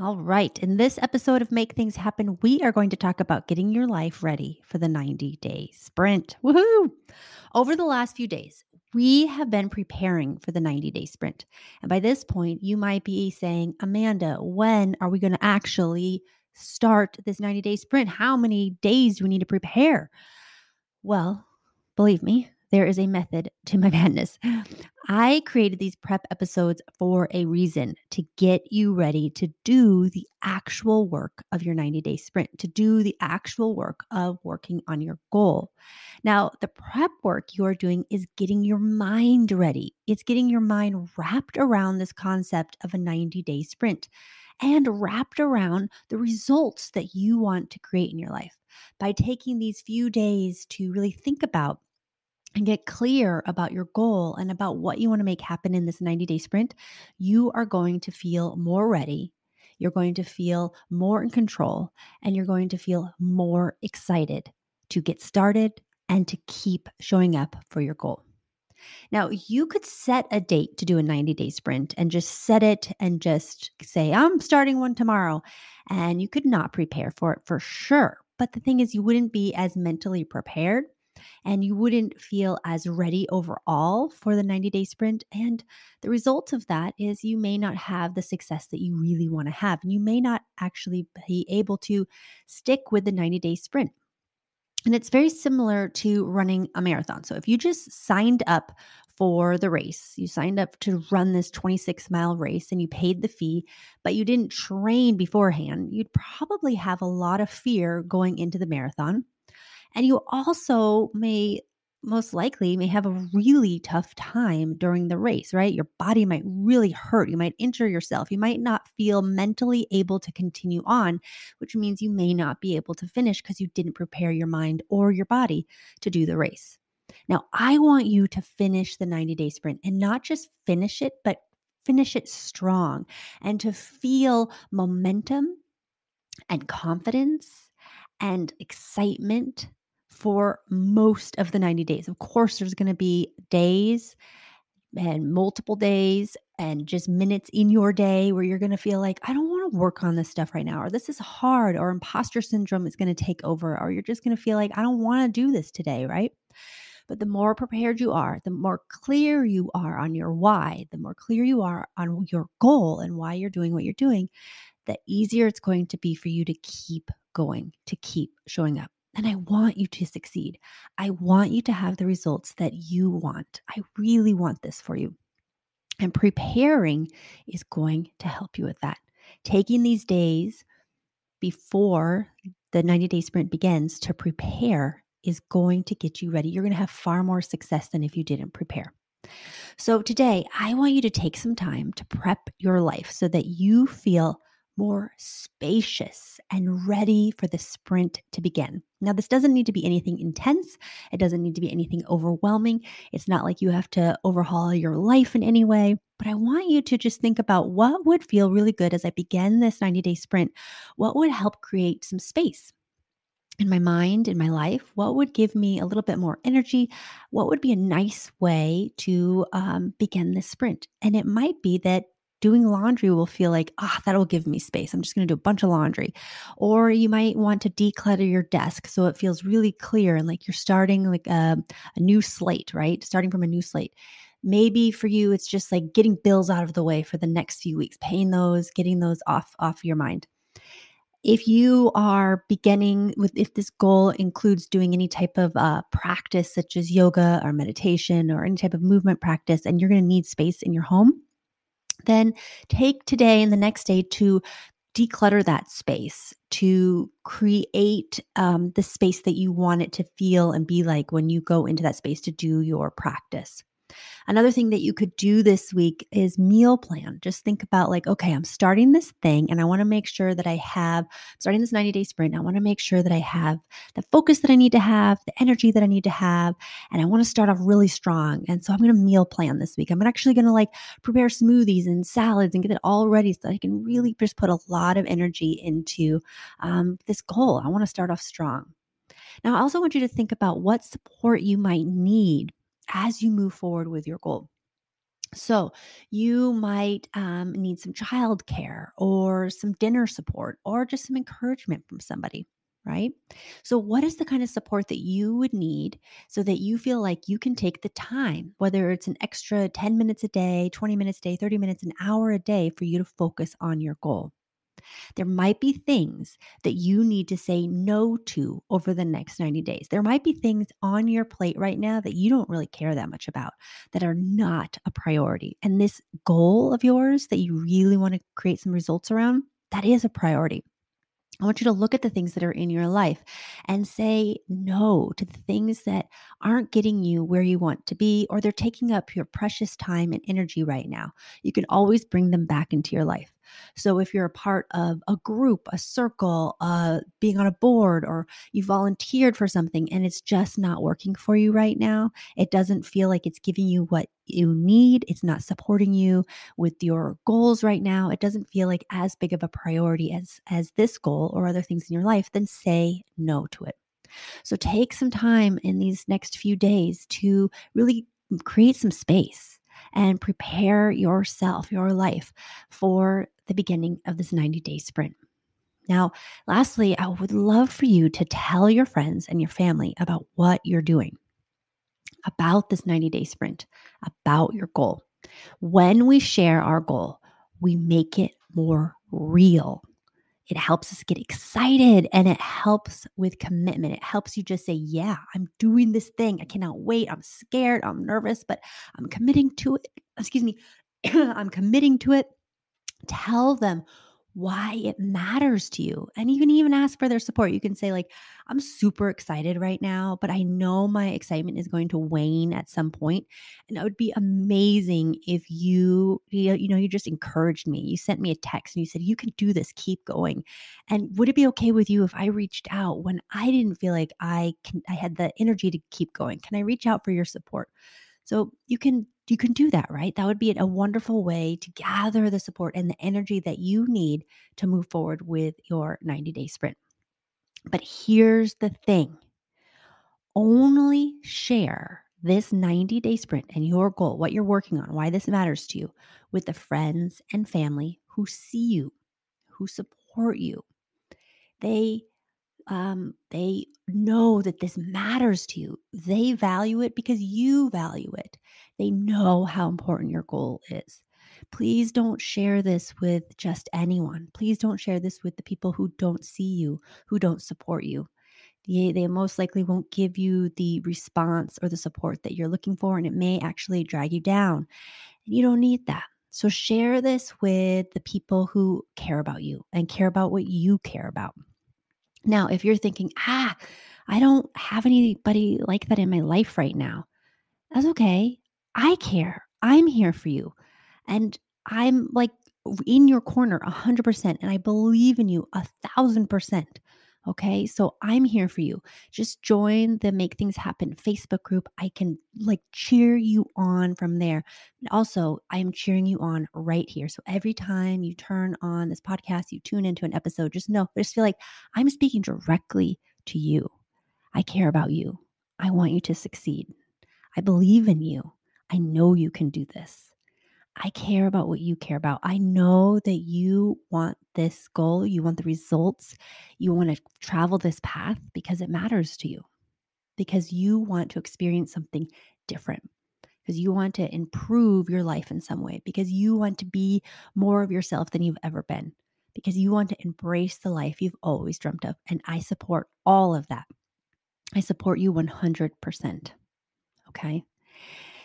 All right. In this episode of Make Things Happen, we are going to talk about getting your life ready for the 90 day sprint. Woohoo! Over the last few days, we have been preparing for the 90 day sprint. And by this point, you might be saying, Amanda, when are we going to actually start this 90 day sprint? How many days do we need to prepare? Well, believe me, there is a method to my madness. I created these prep episodes for a reason to get you ready to do the actual work of your 90 day sprint, to do the actual work of working on your goal. Now, the prep work you're doing is getting your mind ready, it's getting your mind wrapped around this concept of a 90 day sprint and wrapped around the results that you want to create in your life by taking these few days to really think about and get clear about your goal and about what you want to make happen in this 90 day sprint, you are going to feel more ready. You're going to feel more in control and you're going to feel more excited to get started and to keep showing up for your goal. Now, you could set a date to do a 90 day sprint and just set it and just say, I'm starting one tomorrow. And you could not prepare for it for sure. But the thing is, you wouldn't be as mentally prepared and you wouldn't feel as ready overall for the 90 day sprint. And the result of that is you may not have the success that you really want to have. And you may not actually be able to stick with the 90 day sprint. And it's very similar to running a marathon. So if you just signed up for the race, you signed up to run this 26 mile race and you paid the fee, but you didn't train beforehand, you'd probably have a lot of fear going into the marathon. And you also may most likely may have a really tough time during the race, right? Your body might really hurt. You might injure yourself. You might not feel mentally able to continue on, which means you may not be able to finish because you didn't prepare your mind or your body to do the race. Now, I want you to finish the 90 day sprint and not just finish it, but finish it strong and to feel momentum and confidence and excitement for most of the 90 days. Of course, there's going to be days and multiple days and just minutes in your day where you're going to feel like, I don't want to work on this stuff right now, or this is hard, or imposter syndrome is going to take over, or you're just going to feel like, I don't want to do this today, right? But the more prepared you are, the more clear you are on your why, the more clear you are on your goal and why you're doing what you're doing, the easier it's going to be for you to keep going, to keep showing up. And I want you to succeed. I want you to have the results that you want. I really want this for you. And preparing is going to help you with that. Taking these days before the 90 day sprint begins to prepare is going to get you ready. You're going to have far more success than if you didn't prepare. So, today, I want you to take some time to prep your life so that you feel more spacious and ready for the sprint to begin. Now, this doesn't need to be anything intense. It doesn't need to be anything overwhelming. It's not like you have to overhaul your life in any way. But I want you to just think about what would feel really good as I begin this 90 day sprint. What would help create some space? in my mind, in my life, what would give me a little bit more energy? What would be a nice way to um, begin this sprint? And it might be that doing laundry will feel like, ah, oh, that'll give me space. I'm just going to do a bunch of laundry. Or you might want to declutter your desk so it feels really clear and like you're starting like a, a new slate, right? Starting from a new slate. Maybe for you, it's just like getting bills out of the way for the next few weeks, paying those, getting those off off your mind if you are beginning with if this goal includes doing any type of uh, practice such as yoga or meditation or any type of movement practice and you're going to need space in your home then take today and the next day to declutter that space to create um, the space that you want it to feel and be like when you go into that space to do your practice. Another thing that you could do this week is meal plan. Just think about like, okay, I'm starting this thing and I want to make sure that I have starting this 90 day sprint. I want to make sure that I have the focus that I need to have, the energy that I need to have, and I want to start off really strong. And so I'm going to meal plan this week. I'm actually going to like prepare smoothies and salads and get it all ready so I can really just put a lot of energy into um, this goal. I want to start off strong. Now, I also want you to think about what support you might need as you move forward with your goal. So, you might um, need some childcare or some dinner support or just some encouragement from somebody, right? So, what is the kind of support that you would need so that you feel like you can take the time, whether it's an extra 10 minutes a day, 20 minutes a day, 30 minutes, an hour a day for you to focus on your goal? There might be things that you need to say no to over the next 90 days. There might be things on your plate right now that you don't really care that much about that are not a priority. And this goal of yours that you really want to create some results around, that is a priority. I want you to look at the things that are in your life and say no to the things that aren't getting you where you want to be or they're taking up your precious time and energy right now. You can always bring them back into your life. So if you're a part of a group, a circle, uh, being on a board, or you volunteered for something and it's just not working for you right now, it doesn't feel like it's giving you what you need. It's not supporting you with your goals right now. It doesn't feel like as big of a priority as as this goal or other things in your life. Then say no to it. So take some time in these next few days to really create some space and prepare yourself, your life for the beginning of this 90 day sprint. Now, lastly, I would love for you to tell your friends and your family about what you're doing, about this 90 day sprint, about your goal. When we share our goal, we make it more real. It helps us get excited and it helps with commitment. It helps you just say, Yeah, I'm doing this thing. I cannot wait. I'm scared. I'm nervous, but I'm committing to it. Excuse me. I'm committing to it. Tell them why it matters to you and even even ask for their support. You can say like i'm super excited right now but i know my excitement is going to wane at some point and it would be amazing if you you know you just encouraged me. You sent me a text and you said you can do this keep going and would it be okay with you if i reached out when i didn't feel like i can i had the energy to keep going? Can i reach out for your support so you can you can do that, right? That would be a wonderful way to gather the support and the energy that you need to move forward with your 90 day sprint. But here's the thing only share this 90 day sprint and your goal, what you're working on, why this matters to you, with the friends and family who see you, who support you. They um, they know that this matters to you. They value it because you value it. They know how important your goal is. Please don't share this with just anyone. Please don't share this with the people who don't see you, who don't support you. They, they most likely won't give you the response or the support that you're looking for, and it may actually drag you down. And you don't need that. So, share this with the people who care about you and care about what you care about. Now, if you're thinking, ah, I don't have anybody like that in my life right now, that's okay. I care. I'm here for you. And I'm like in your corner 100%. And I believe in you a thousand percent. Okay. So I'm here for you. Just join the Make Things Happen Facebook group. I can like cheer you on from there. And also, I am cheering you on right here. So every time you turn on this podcast, you tune into an episode, just know, just feel like I'm speaking directly to you. I care about you. I want you to succeed. I believe in you. I know you can do this. I care about what you care about. I know that you want this goal, you want the results, you want to travel this path because it matters to you, because you want to experience something different, because you want to improve your life in some way, because you want to be more of yourself than you've ever been, because you want to embrace the life you've always dreamt of. And I support all of that. I support you 100%. Okay.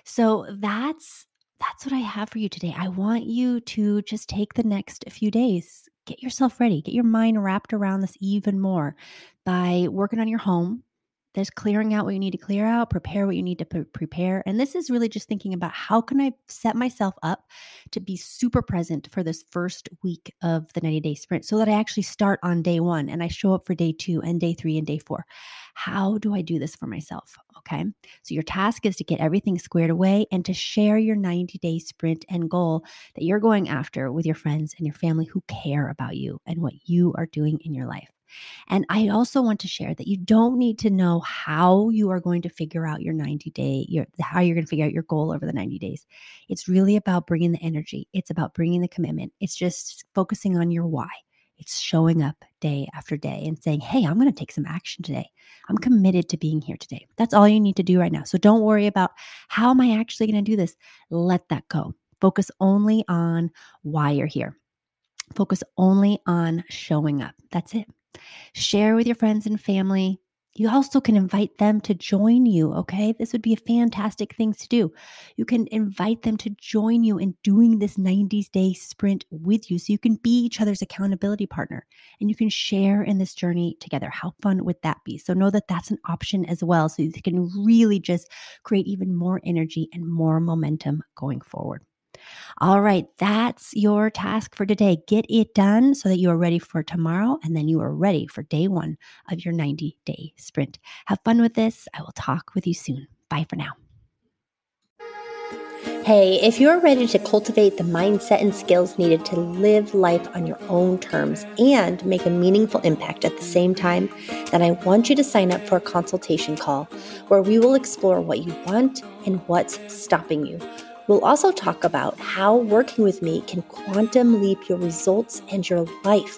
So that's that's what I have for you today. I want you to just take the next few days, get yourself ready, get your mind wrapped around this even more by working on your home, there's clearing out what you need to clear out, prepare what you need to pre- prepare. And this is really just thinking about how can I set myself up to be super present for this first week of the 90 day sprint so that I actually start on day one and I show up for day two and day three and day four. How do I do this for myself? Okay. So your task is to get everything squared away and to share your 90 day sprint and goal that you're going after with your friends and your family who care about you and what you are doing in your life. And I also want to share that you don't need to know how you are going to figure out your 90 day, your, how you're going to figure out your goal over the 90 days. It's really about bringing the energy, it's about bringing the commitment, it's just focusing on your why. It's showing up day after day and saying, Hey, I'm going to take some action today. I'm committed to being here today. That's all you need to do right now. So don't worry about how am I actually going to do this? Let that go. Focus only on why you're here. Focus only on showing up. That's it. Share with your friends and family. You also can invite them to join you, okay? This would be a fantastic thing to do. You can invite them to join you in doing this 90s day sprint with you so you can be each other's accountability partner and you can share in this journey together. How fun would that be? So know that that's an option as well so you can really just create even more energy and more momentum going forward. All right, that's your task for today. Get it done so that you are ready for tomorrow and then you are ready for day one of your 90 day sprint. Have fun with this. I will talk with you soon. Bye for now. Hey, if you're ready to cultivate the mindset and skills needed to live life on your own terms and make a meaningful impact at the same time, then I want you to sign up for a consultation call where we will explore what you want and what's stopping you We'll also talk about how working with me can quantum leap your results and your life.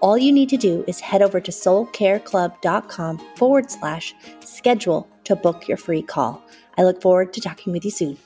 All you need to do is head over to soulcareclub.com forward slash schedule to book your free call. I look forward to talking with you soon.